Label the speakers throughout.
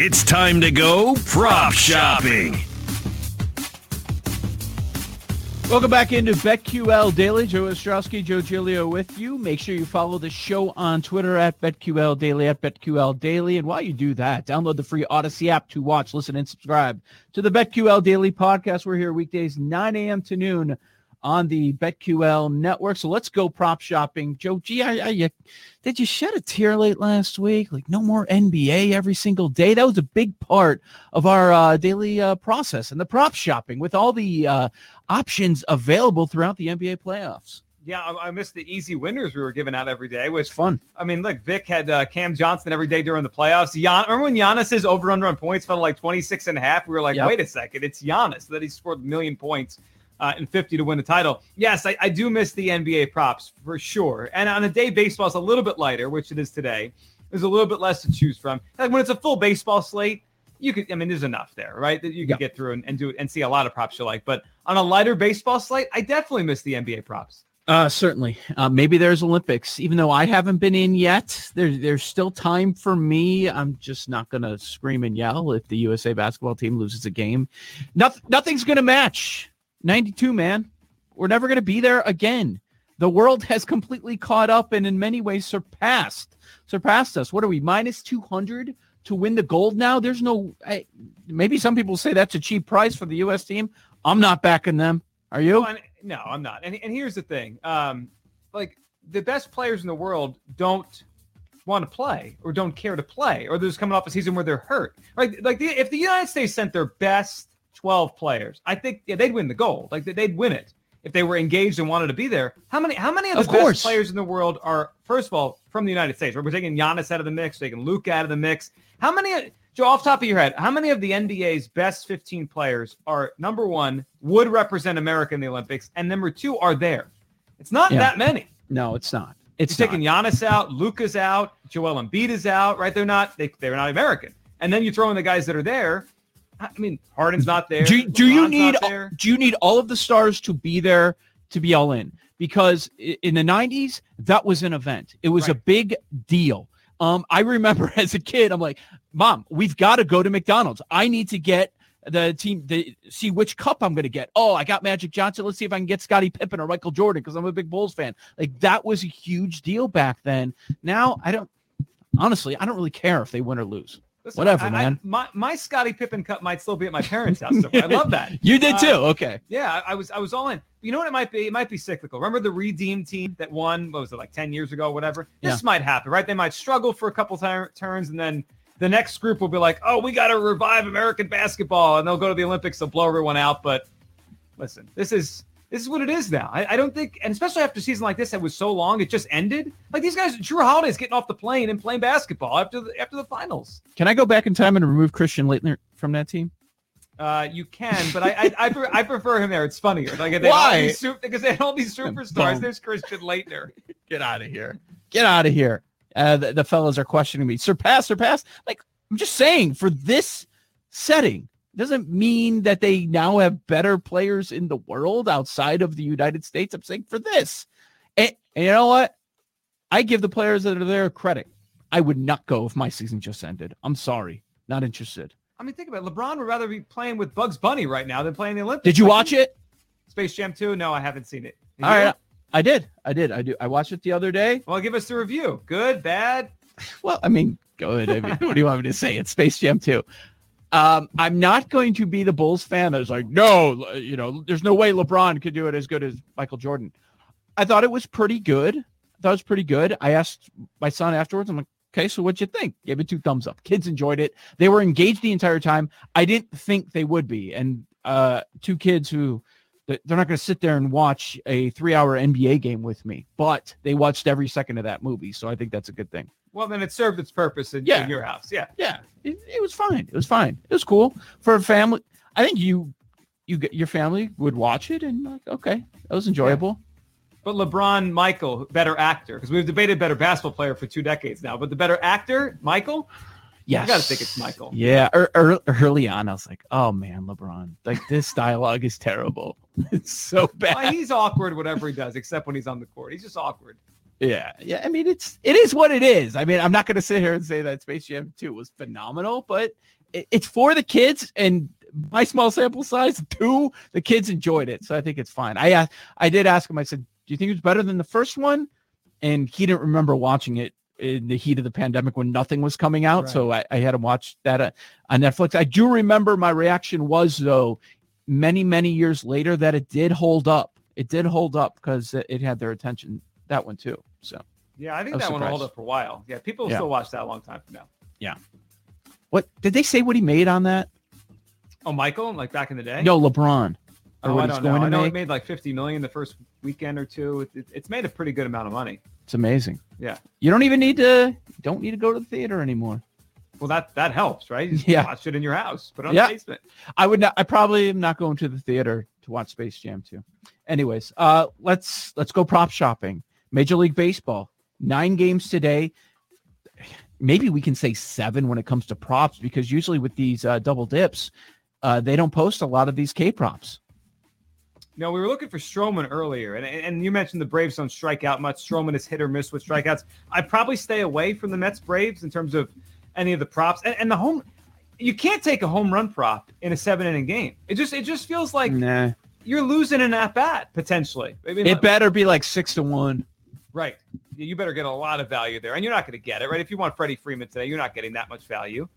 Speaker 1: It's time to go prop shopping.
Speaker 2: Welcome back into BetQL Daily. Joe Ostrowski, Joe Giglio with you. Make sure you follow the show on Twitter at BetQL Daily, at BetQL Daily. And while you do that, download the free Audacy app to watch, listen, and subscribe to the BetQL Daily podcast. We're here weekdays, 9 a.m. to noon on the BetQL network. So let's go prop shopping. Joe G, I, I, did you shed a tear late last week? Like no more NBA every single day. That was a big part of our uh, daily uh, process and the prop shopping with all the uh, options available throughout the NBA playoffs.
Speaker 3: Yeah, I, I missed the easy winners we were giving out every day, which
Speaker 2: fun.
Speaker 3: I mean, look, Vic had uh, Cam Johnson every day during the playoffs. Gian, remember when Giannis's over under on points fell like 26 and a half? We were like, yep. wait a second, it's Giannis that he scored a million points uh, and 50 to win the title. Yes, I, I do miss the NBA props for sure. And on a day baseball is a little bit lighter, which it is today, there's a little bit less to choose from. Like when it's a full baseball slate, you could, I mean, there's enough there, right? That you can get through and, and do and see a lot of props you like. But on a lighter baseball slate, I definitely miss the NBA props.
Speaker 2: Uh, certainly. Uh, maybe there's Olympics, even though I haven't been in yet. There's there's still time for me. I'm just not gonna scream and yell if the USA basketball team loses a game. Nothing, nothing's gonna match 92, man. We're never gonna be there again. The world has completely caught up and in many ways surpassed surpassed us. What are we minus 200 to win the gold now? There's no. I, maybe some people say that's a cheap price for the U.S. team. I'm not backing them. Are you?
Speaker 3: No, I'm not. And, and here's the thing. Um, like the best players in the world don't want to play or don't care to play or they're just coming off a season where they're hurt. Right? Like the, if the United States sent their best 12 players, I think yeah, they'd win the gold. Like they'd win it if they were engaged and wanted to be there. How many how many of the of best players in the world are first of all from the United States? We're taking Giannis out of the mix, taking Luke out of the mix. How many Joe, off top of your head, how many of the NBA's best 15 players are number one, would represent America in the Olympics, and number two are there? It's not yeah. that many.
Speaker 2: No, it's not. It's
Speaker 3: You're taking Giannis out, Luka's out, Joel Embiid is out, right? They're not they, they're not American. And then you throw in the guys that are there. I mean, Harden's not there.
Speaker 2: Do, do you need do you need all of the stars to be there to be all in? Because in the 90s, that was an event. It was right. a big deal. Um, I remember as a kid, I'm like, Mom, we've got to go to McDonald's. I need to get the team to see which cup I'm going to get. Oh, I got Magic Johnson. Let's see if I can get Scottie Pippen or Michael Jordan because I'm a big Bulls fan. Like that was a huge deal back then. Now I don't. Honestly, I don't really care if they win or lose. Listen, Whatever, I, man.
Speaker 3: I, my my Scottie Pippen cup might still be at my parents' house. I love that.
Speaker 2: you did too. Uh, okay.
Speaker 3: Yeah, I, I, was I was all in. You know what it might be? It might be cyclical. Remember the redeem team that won? What was it like ten years ago? Whatever. This yeah. might happen, right? They might struggle for a couple t- turns, and then the next group will be like, "Oh, we got to revive American basketball," and they'll go to the Olympics. They'll blow everyone out. But listen, this is this is what it is now. I, I, don't think, and especially after a season like this that was so long, it just ended. Like these guys, Jrue Holiday's getting off the plane and playing basketball after the after the finals.
Speaker 2: Can I go back in time and remove Christian Laettner from that team?
Speaker 3: Uh, you can, but I I, I, I, prefer him there. It's funnier. Like they
Speaker 2: why?
Speaker 3: Super, because they had all these superstars. There's Christian Laettner.
Speaker 2: Get out of here. Get out of here. Uh, the, the fellows are questioning me. Surpass, surpass. Like I'm just saying, for this setting, doesn't mean that they now have better players in the world outside of the United States. I'm saying for this. And, and, you know what? I give the players that are there credit. I would not go if my season just ended. I'm sorry. Not interested.
Speaker 3: I mean, think about it. LeBron would rather be playing with Bugs Bunny right now than playing the Olympics.
Speaker 2: Did you watch it?
Speaker 3: Space Jam 2? No, I haven't seen it.
Speaker 2: Did All right. I did. I did. I do. I watched it the other day.
Speaker 3: Well, give us the review. Good, bad?
Speaker 2: Well, I mean, go ahead. I mean, what do you want me to say? It's Space Jam 2. Um, I'm not going to be the Bulls fan that's like, no, you know, there's no way LeBron could do it as good as Michael Jordan. I thought it was pretty good. I thought it was pretty good. I asked my son afterwards, I'm like, okay, so what'd you think? Gave it two thumbs up. Kids enjoyed it. They were engaged the entire time. I didn't think they would be. And uh, two kids who they're not going to sit there and watch a three hour NBA game with me, but they watched every second of that movie. So I think that's a good thing.
Speaker 3: Well, then it served its purpose in, yeah. in your house. Yeah.
Speaker 2: Yeah. It, it, was fine. It was fine. It was cool for a family. I think you, you get your family would watch it and like, okay, that was enjoyable. Yeah.
Speaker 3: But LeBron, Michael, better actor because we've debated better basketball player for two decades now. But the better actor, Michael.
Speaker 2: Yes.
Speaker 3: I got to think it's Michael.
Speaker 2: Yeah. Er, er, early on, I was like, oh man, LeBron. Like this dialogue is terrible. It's so bad.
Speaker 3: Well, he's awkward, whatever he does, except when he's on the court. He's just awkward.
Speaker 2: Yeah, yeah. I mean, it's it is what it is. I mean, I'm not going to sit here and say that Space Jam 2 was phenomenal, but it, it's for the kids, and my small sample size, two, the kids enjoyed it, so I think it's fine. I uh, I did ask him. I said, "Do you think it was better than the first one?" And he didn't remember watching it in the heat of the pandemic when nothing was coming out,
Speaker 3: Right.
Speaker 2: so I, I had him watch that uh, on Netflix. I do remember my reaction was though, many many years later, that it did hold up. It did hold up because it it had their attention. That one too. So.
Speaker 3: Yeah, I think
Speaker 2: I was
Speaker 3: that one will hold up for a while. Yeah, people
Speaker 2: Yeah.
Speaker 3: still watch that a long time from now. Yeah.
Speaker 2: What did they say? What he made on that?
Speaker 3: Oh, Michael, like back in the day.
Speaker 2: No, LeBron. Oh, or
Speaker 3: oh,
Speaker 2: what
Speaker 3: I don't know. I
Speaker 2: to
Speaker 3: know
Speaker 2: make.
Speaker 3: it made like 50 million the first weekend or two. It, it- it's made a pretty good amount of money.
Speaker 2: It's amazing.
Speaker 3: Yeah.
Speaker 2: You don't even need to. Don't need to go to the theater anymore.
Speaker 3: Well, that that helps, right? You just
Speaker 2: Yeah.
Speaker 3: watch it in your house, put it on
Speaker 2: Yeah.
Speaker 3: the basement.
Speaker 2: I would not. I probably am not going to the theater to watch Space Jam 2. Anyways, uh, let's let's go prop shopping. Major League Baseball. Nine games today. Maybe we can say seven when it comes to props because usually with these uh, double dips, uh, they don't post a lot of these K props.
Speaker 3: No, we were looking for Stroman earlier, and, and you mentioned the Braves don't strike out much. Stroman is hit or miss with strikeouts. I'd probably stay away from the Mets Braves in terms of any of the props. And, and the home, you can't take a home run prop in a seven inning game. It just it just feels like
Speaker 2: Nah.
Speaker 3: you're losing an at bat potentially. I mean,
Speaker 2: It better be like six to one.
Speaker 3: right. You better get a lot of value there, and you're not going to get it right. If you want Freddie Freeman today, you're not getting that much value.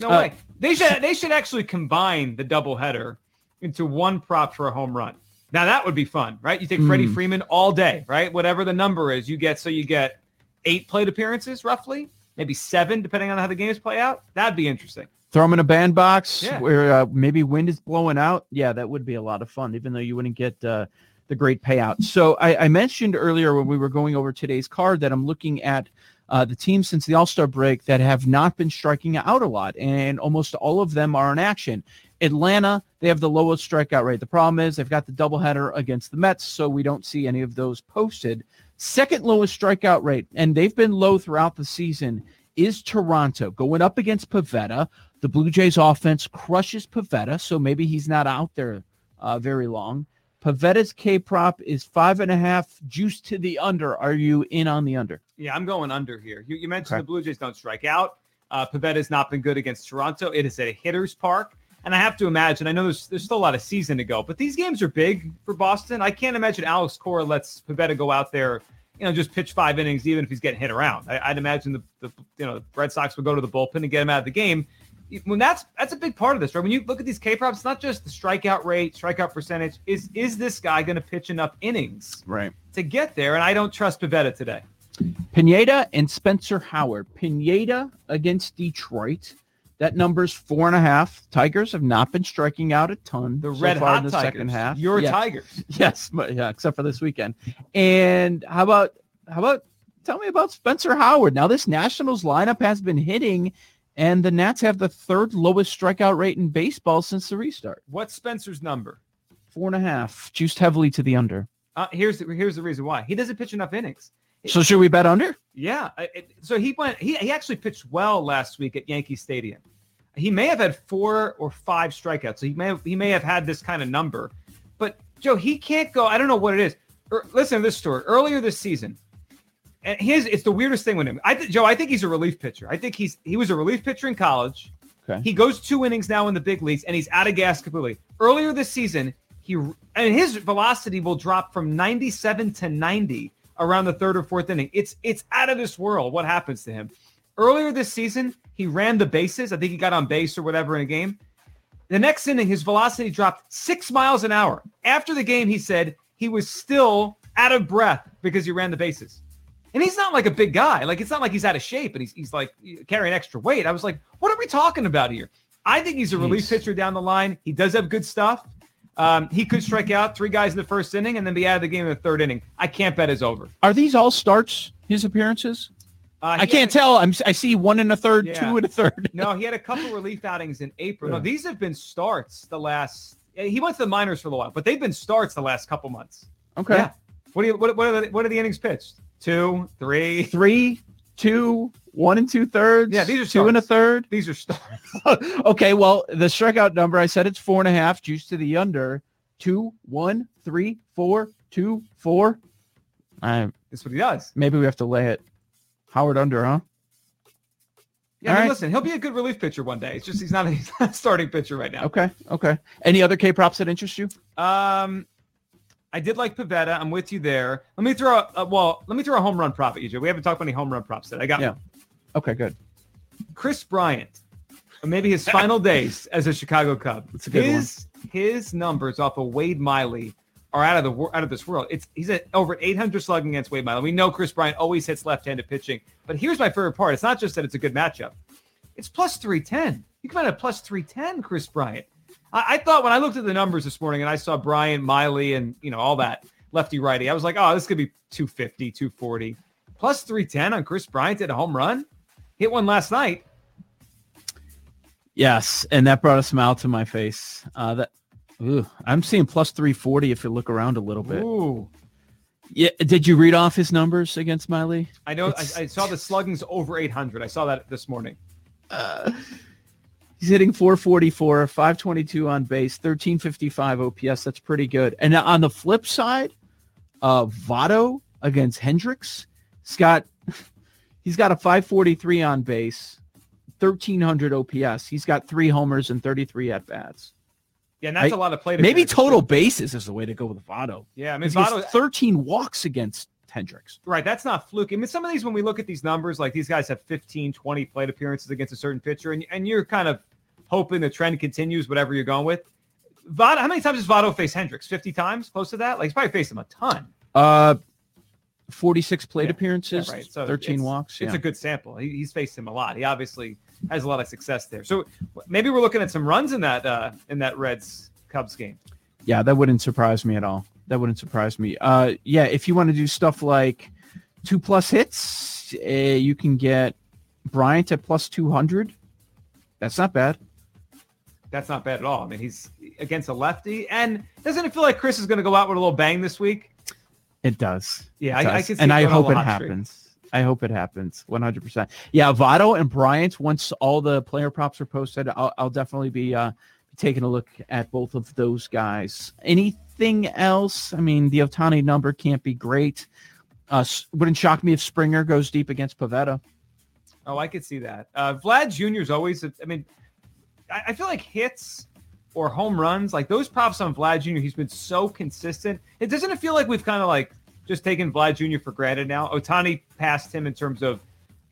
Speaker 3: No
Speaker 2: Uh,
Speaker 3: way. They should they should actually combine the double header into one prop for a home run. Now that would be fun, right? You take Freddie
Speaker 2: Hmm.
Speaker 3: Freeman all day, right? Whatever the number is, you get so you get eight plate appearances roughly, maybe seven depending on how the games play out. That'd be interesting.
Speaker 2: throw them in a bandbox
Speaker 3: Yeah.
Speaker 2: where uh, maybe wind is blowing out. Yeah, that would be a lot of fun, even though you wouldn't get uh, the great payout. So I, I mentioned earlier when we were going over today's card that I'm looking at uh, the teams since the All Star break that have not been striking out a lot, and almost all of them are in action. Atlanta, they have the lowest strikeout rate. The problem is they've got the doubleheader against the Mets, so we don't see any of those posted. Second lowest strikeout rate, and they've been low throughout the season, is Toronto going up against Pivetta. The Blue Jays offense crushes Pivetta, so maybe he's not out there uh, very long. Pivetta's K prop is five and a half, juice to the under. Are you in on the under?
Speaker 3: Yeah, I'm going under here. You, you mentioned
Speaker 2: Okay.
Speaker 3: the Blue Jays don't strike out. Uh, Pivetta has not been good against Toronto. It is at a hitter's park. And I have to imagine, I know there's, there's still a lot of season to go, but these games are big for Boston. I can't imagine Alex Cora lets Pivetta go out there, you know, just pitch five innings, even if he's getting hit around. I, I'd imagine the, the, you know, the Red Sox would go to the bullpen and get him out of the game. When that's that's a big part of this, right? When you look at these K props, it's not just the strikeout rate, strikeout percentage. Is is this guy going to pitch enough innings
Speaker 2: Right.
Speaker 3: to get there? And I don't trust Pivetta today.
Speaker 2: Pineda and Spencer Howard. Pineda against Detroit. That number's four and a half. Tigers have not been striking out a ton.
Speaker 3: The
Speaker 2: so
Speaker 3: red
Speaker 2: far
Speaker 3: hot
Speaker 2: in the
Speaker 3: Tigers.
Speaker 2: second half.
Speaker 3: Your
Speaker 2: Yeah.
Speaker 3: Tigers.
Speaker 2: Yes, but yeah, except for this weekend. And how about how about tell me about Spencer Howard? Now this Nationals lineup has been hitting, and the Nats have the third lowest strikeout rate in baseball since the restart.
Speaker 3: What's Spencer's number?
Speaker 2: Four and a half, juiced heavily to the under.
Speaker 3: Uh, here's the, here's the reason why he doesn't pitch enough innings.
Speaker 2: So should we bet under?
Speaker 3: Yeah, it, so he went. He, he actually pitched well last week at Yankee Stadium. He may have had four or five strikeouts. So he may have, he may have had this kind of number, but Joe, he can't go. I don't know what it is. Er, listen to this story. Earlier this season, and his it's the weirdest thing with him. I think Joe. I think he's a relief pitcher. I think he's he was a relief pitcher in college.
Speaker 2: Okay.
Speaker 3: He goes two innings now in the big leagues, and he's out of gas completely. Earlier this season, he and his velocity will drop from 97 to 90 around the third or fourth inning. It's it's out of this world what happens to him. Earlier this season, he ran the bases. I think he got on base or whatever in a game. The next inning, his velocity dropped six miles an hour. After the game, he said he was still out of breath because he ran the bases. And he's not like a big guy. Like it's not like he's out of shape and he's he's like carrying extra weight. I was like, what are we talking about here? I think he's a relief
Speaker 2: Jeez.
Speaker 3: pitcher down the line. He does have good stuff. Um, he could strike out three guys in the first inning and then be out of the game in the third inning. I can't bet his over.
Speaker 2: Are these all starts? His appearances?
Speaker 3: Uh,
Speaker 2: I can't
Speaker 3: had-
Speaker 2: tell. I'm I see one and a third,
Speaker 3: Yeah.
Speaker 2: two and a third.
Speaker 3: No, he had a couple relief outings in April. No, these have been starts the last. He went to the minors for a while, but they've been starts the last couple months.
Speaker 2: Okay.
Speaker 3: Yeah. What do you what what are the, what are the innings pitched? Two, three.
Speaker 2: Three, two, one and two thirds.
Speaker 3: Yeah, these are
Speaker 2: two and a third.
Speaker 3: These are starts.
Speaker 2: okay, well, the strikeout number, I said it's four and a half, juice to the under. Two, one, three, four, two, four. I
Speaker 3: That's what he does.
Speaker 2: Maybe we have to lay it. Howard under, huh?
Speaker 3: Yeah, I mean,
Speaker 2: right.
Speaker 3: listen, he'll be a good relief pitcher one day. It's just he's not a, he's not a starting pitcher right now.
Speaker 2: Okay. Okay. Any other K props that interest you?
Speaker 3: Um, I did like Pivetta. I'm with you there. Let me throw a, well. Let me throw a home run prop at you, Joe. We haven't talked about any home run props yet. I got
Speaker 2: Yeah.
Speaker 3: One.
Speaker 2: Okay, good.
Speaker 3: Kris Bryant, maybe his final days as a Chicago Cub.
Speaker 2: That's a good one.
Speaker 3: his his numbers off of Wade Miley are out of the out of this world. It's he's at over 800 slugging against Wade Miley. We know Kris Bryant always hits left-handed pitching, but here's my favorite part. It's not just that it's a good matchup. It's plus 310. You come out at plus 310, Kris Bryant. I, I thought when I looked at the numbers this morning and I saw Bryant, Miley, and you know all that lefty righty, I was like, oh, this could be 250, 240. Plus 310 on Kris Bryant at a home run. Hit one last night.
Speaker 2: Yes, and that brought a smile to my face. Uh, that ooh, I'm seeing plus 340 if you look around a little bit.
Speaker 3: Ooh.
Speaker 2: Yeah, did you read off his numbers against Miley?
Speaker 3: I know. I, I saw the slugging's over 800. I saw that this morning.
Speaker 2: Uh, he's hitting 444, 522 on base, 1355 OPS. That's pretty good. And on the flip side, uh, Votto against Hendricks, got he's got a 543 on base, 1300 OPS. He's got three homers and 33 at bats.
Speaker 3: Yeah, and that's
Speaker 2: I-
Speaker 3: a lot of play.
Speaker 2: Maybe total
Speaker 3: too.
Speaker 2: bases is the way to go with Votto.
Speaker 3: Yeah, I mean, Votto,
Speaker 2: 13 walks against Hendricks.
Speaker 3: right. That's not fluke. I mean, some of these, when we look at these numbers, like these guys have 15, 20 plate appearances against a certain pitcher, and, and you're kind of hoping the trend continues, whatever you're going with. Votto, how many times has Votto faced Hendricks? 50 times? Close to that? Like, he's probably faced him a ton.
Speaker 2: Uh, 46 plate
Speaker 3: Yeah,
Speaker 2: appearances,
Speaker 3: Yeah, right. So
Speaker 2: 13
Speaker 3: it's-
Speaker 2: walks.
Speaker 3: It's
Speaker 2: yeah.
Speaker 3: a good sample. He, he's faced him a lot. He obviously has a lot of success there. So maybe we're looking at some runs in that uh, in that Reds Cubs game.
Speaker 2: Yeah, that wouldn't surprise me at all. That wouldn't surprise me. Uh, yeah, if you want to do stuff like two plus hits, uh, you can get Bryant at plus 200. That's not bad.
Speaker 3: That's not bad at all. I mean, he's against a lefty, and doesn't it feel like Kris is going to go out with a little bang this week?
Speaker 2: It does.
Speaker 3: Yeah,
Speaker 2: It
Speaker 3: I,
Speaker 2: does.
Speaker 3: can see
Speaker 2: and I hope it
Speaker 3: streak.
Speaker 2: happens. I hope it happens 100%. Yeah, Votto and Bryant, once all the player props are posted, I'll, I'll definitely be uh, taking a look at both of those guys. Anything else? I mean, the Ohtani number can't be great. Uh, wouldn't shock me if Springer goes deep against Pivetta.
Speaker 3: Oh, I could see that. Uh, Vlad Jr. is always. I mean, I, I feel like hits or home runs, like those props on Vlad Jr. He's been so consistent. It doesn't it feel like we've kind of like just taken Vlad Jr. for granted now. Ohtani passed him in terms of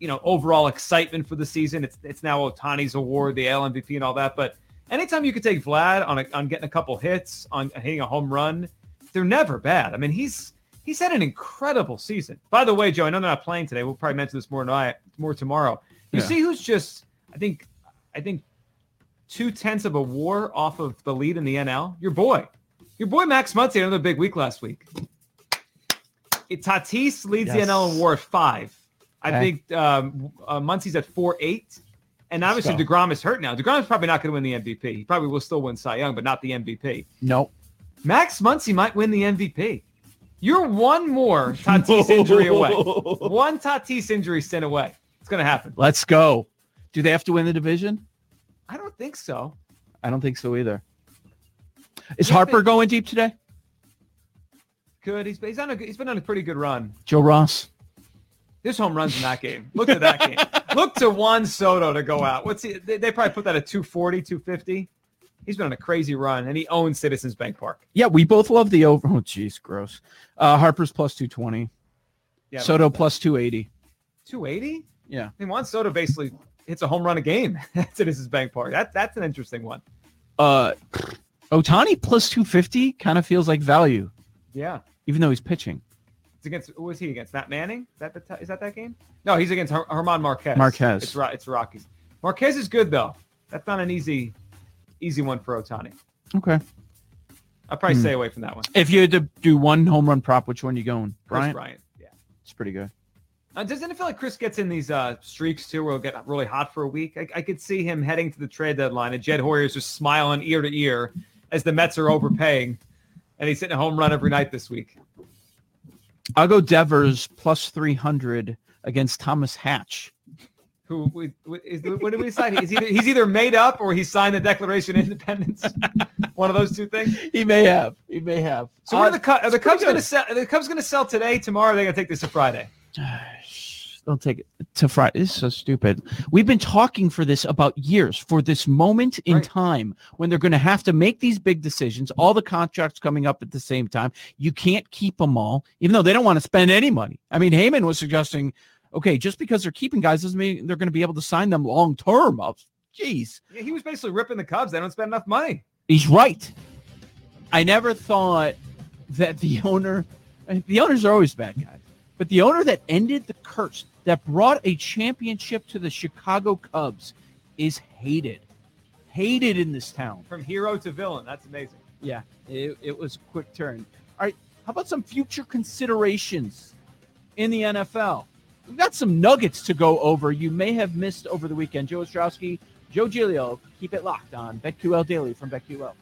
Speaker 3: you know overall excitement for the season. It's it's now Ohtani's award, the AL MVP, and all that. But anytime you could take Vlad on a, on getting a couple hits, on hitting a home run, they're never bad. I mean, he's he's had an incredible season. By the way, Joe, I know they're not playing today. We'll probably mention this more tonight, more tomorrow. You
Speaker 2: Yeah.
Speaker 3: see who's just I think I think two tenths of a WAR off of the lead in the NL. Your boy, your boy Max Muncy had another big week last week. It, Tatis leads the NL in WAR at five. I
Speaker 2: Okay.
Speaker 3: think um, uh, Muncy's at four eight, and obviously
Speaker 2: So-
Speaker 3: Degrom is hurt now. Degrom's probably not going to win the MVP. He probably will still win Cy Young, but not the MVP.
Speaker 2: Nope.
Speaker 3: Max Muncy might win the MVP. You're one more Tatis injury away. One Tatis injury sent away. It's going to happen.
Speaker 2: Let's go. Do they have to win the division?
Speaker 3: I don't think so.
Speaker 2: I don't think so either. Is
Speaker 3: Yeah,
Speaker 2: Harper going deep today?
Speaker 3: Good. He's, he's on a he's been on a pretty good run.
Speaker 2: Joe Ross.
Speaker 3: There's home runs in that game. Look at that game. Look to Juan Soto to go out. What's he? They, they probably put that at 240, 250. He's been on a crazy run, and he owns Citizens Bank Park.
Speaker 2: Yeah, we both love the over. Oh, jeez, gross. Uh, Harper's plus 220.
Speaker 3: Yeah,
Speaker 2: Soto plus 280.
Speaker 3: 280.
Speaker 2: Yeah.
Speaker 3: I mean, Juan Soto basically hits a home run a game at Citizens Bank Park. That that's an interesting one.
Speaker 2: Uh, Ohtani plus 250 kind of feels like value,
Speaker 3: Yeah.
Speaker 2: even though he's pitching.
Speaker 3: It's against who was he against? Matt Manning? Is that the t- is that that game? No, he's against Her- German Marquez.
Speaker 2: Marquez.
Speaker 3: It's Ro- it's Rockies. Marquez is good though. That's not an easy easy one for Ohtani.
Speaker 2: Okay.
Speaker 3: I'll probably
Speaker 2: Hmm.
Speaker 3: stay away from that one.
Speaker 2: If you had to do one home run prop, which one are you going? Bryant?
Speaker 3: Bryant. Yeah.
Speaker 2: It's pretty good.
Speaker 3: Uh, doesn't it feel like Kris gets in these uh, streaks too, where he'll get really hot for a week? I, I could see him heading to the trade deadline, and Jed Hoyer's just smiling ear to ear as the Mets are overpaying, and he's hitting a home run every night this week.
Speaker 2: I'll go Devers plus 300 against Thomas Hatch.
Speaker 3: who we, we- is, what did we decide? He's either he's either made up or he signed the Declaration of Independence. One of those two things.
Speaker 2: He may have. He may have.
Speaker 3: So what
Speaker 2: Uh,
Speaker 3: are the Cubs? Are the Cubs going to sell? Are the Cubs going to sell today, tomorrow? Or are they going to take this to Friday?
Speaker 2: They'll take it to Friday. This is so stupid. We've been talking for this about years, for this moment in
Speaker 3: Right.
Speaker 2: time when they're going to have to make these big decisions. All the contracts coming up at the same time. You can't keep them all, even though they don't want to spend any money. I mean, Heyman was suggesting, okay, just because they're keeping guys doesn't mean they're going to be able to sign them long term. Oh, Jeez,
Speaker 3: Yeah, he was basically ripping the Cubs. They don't spend enough money.
Speaker 2: he's right. I never thought that the owner, the owners are always bad guys, but the owner that ended the curse, that brought a championship to the Chicago Cubs, is hated, hated in this town.
Speaker 3: From hero to villain. That's amazing.
Speaker 2: Yeah, it, it was a quick turn. All right, how about some future considerations in the NFL? We've got some nuggets to go over you may have missed over the weekend. Joe Ostrowski, Joe Giglio, keep it locked on BetQL Daily from BetQL.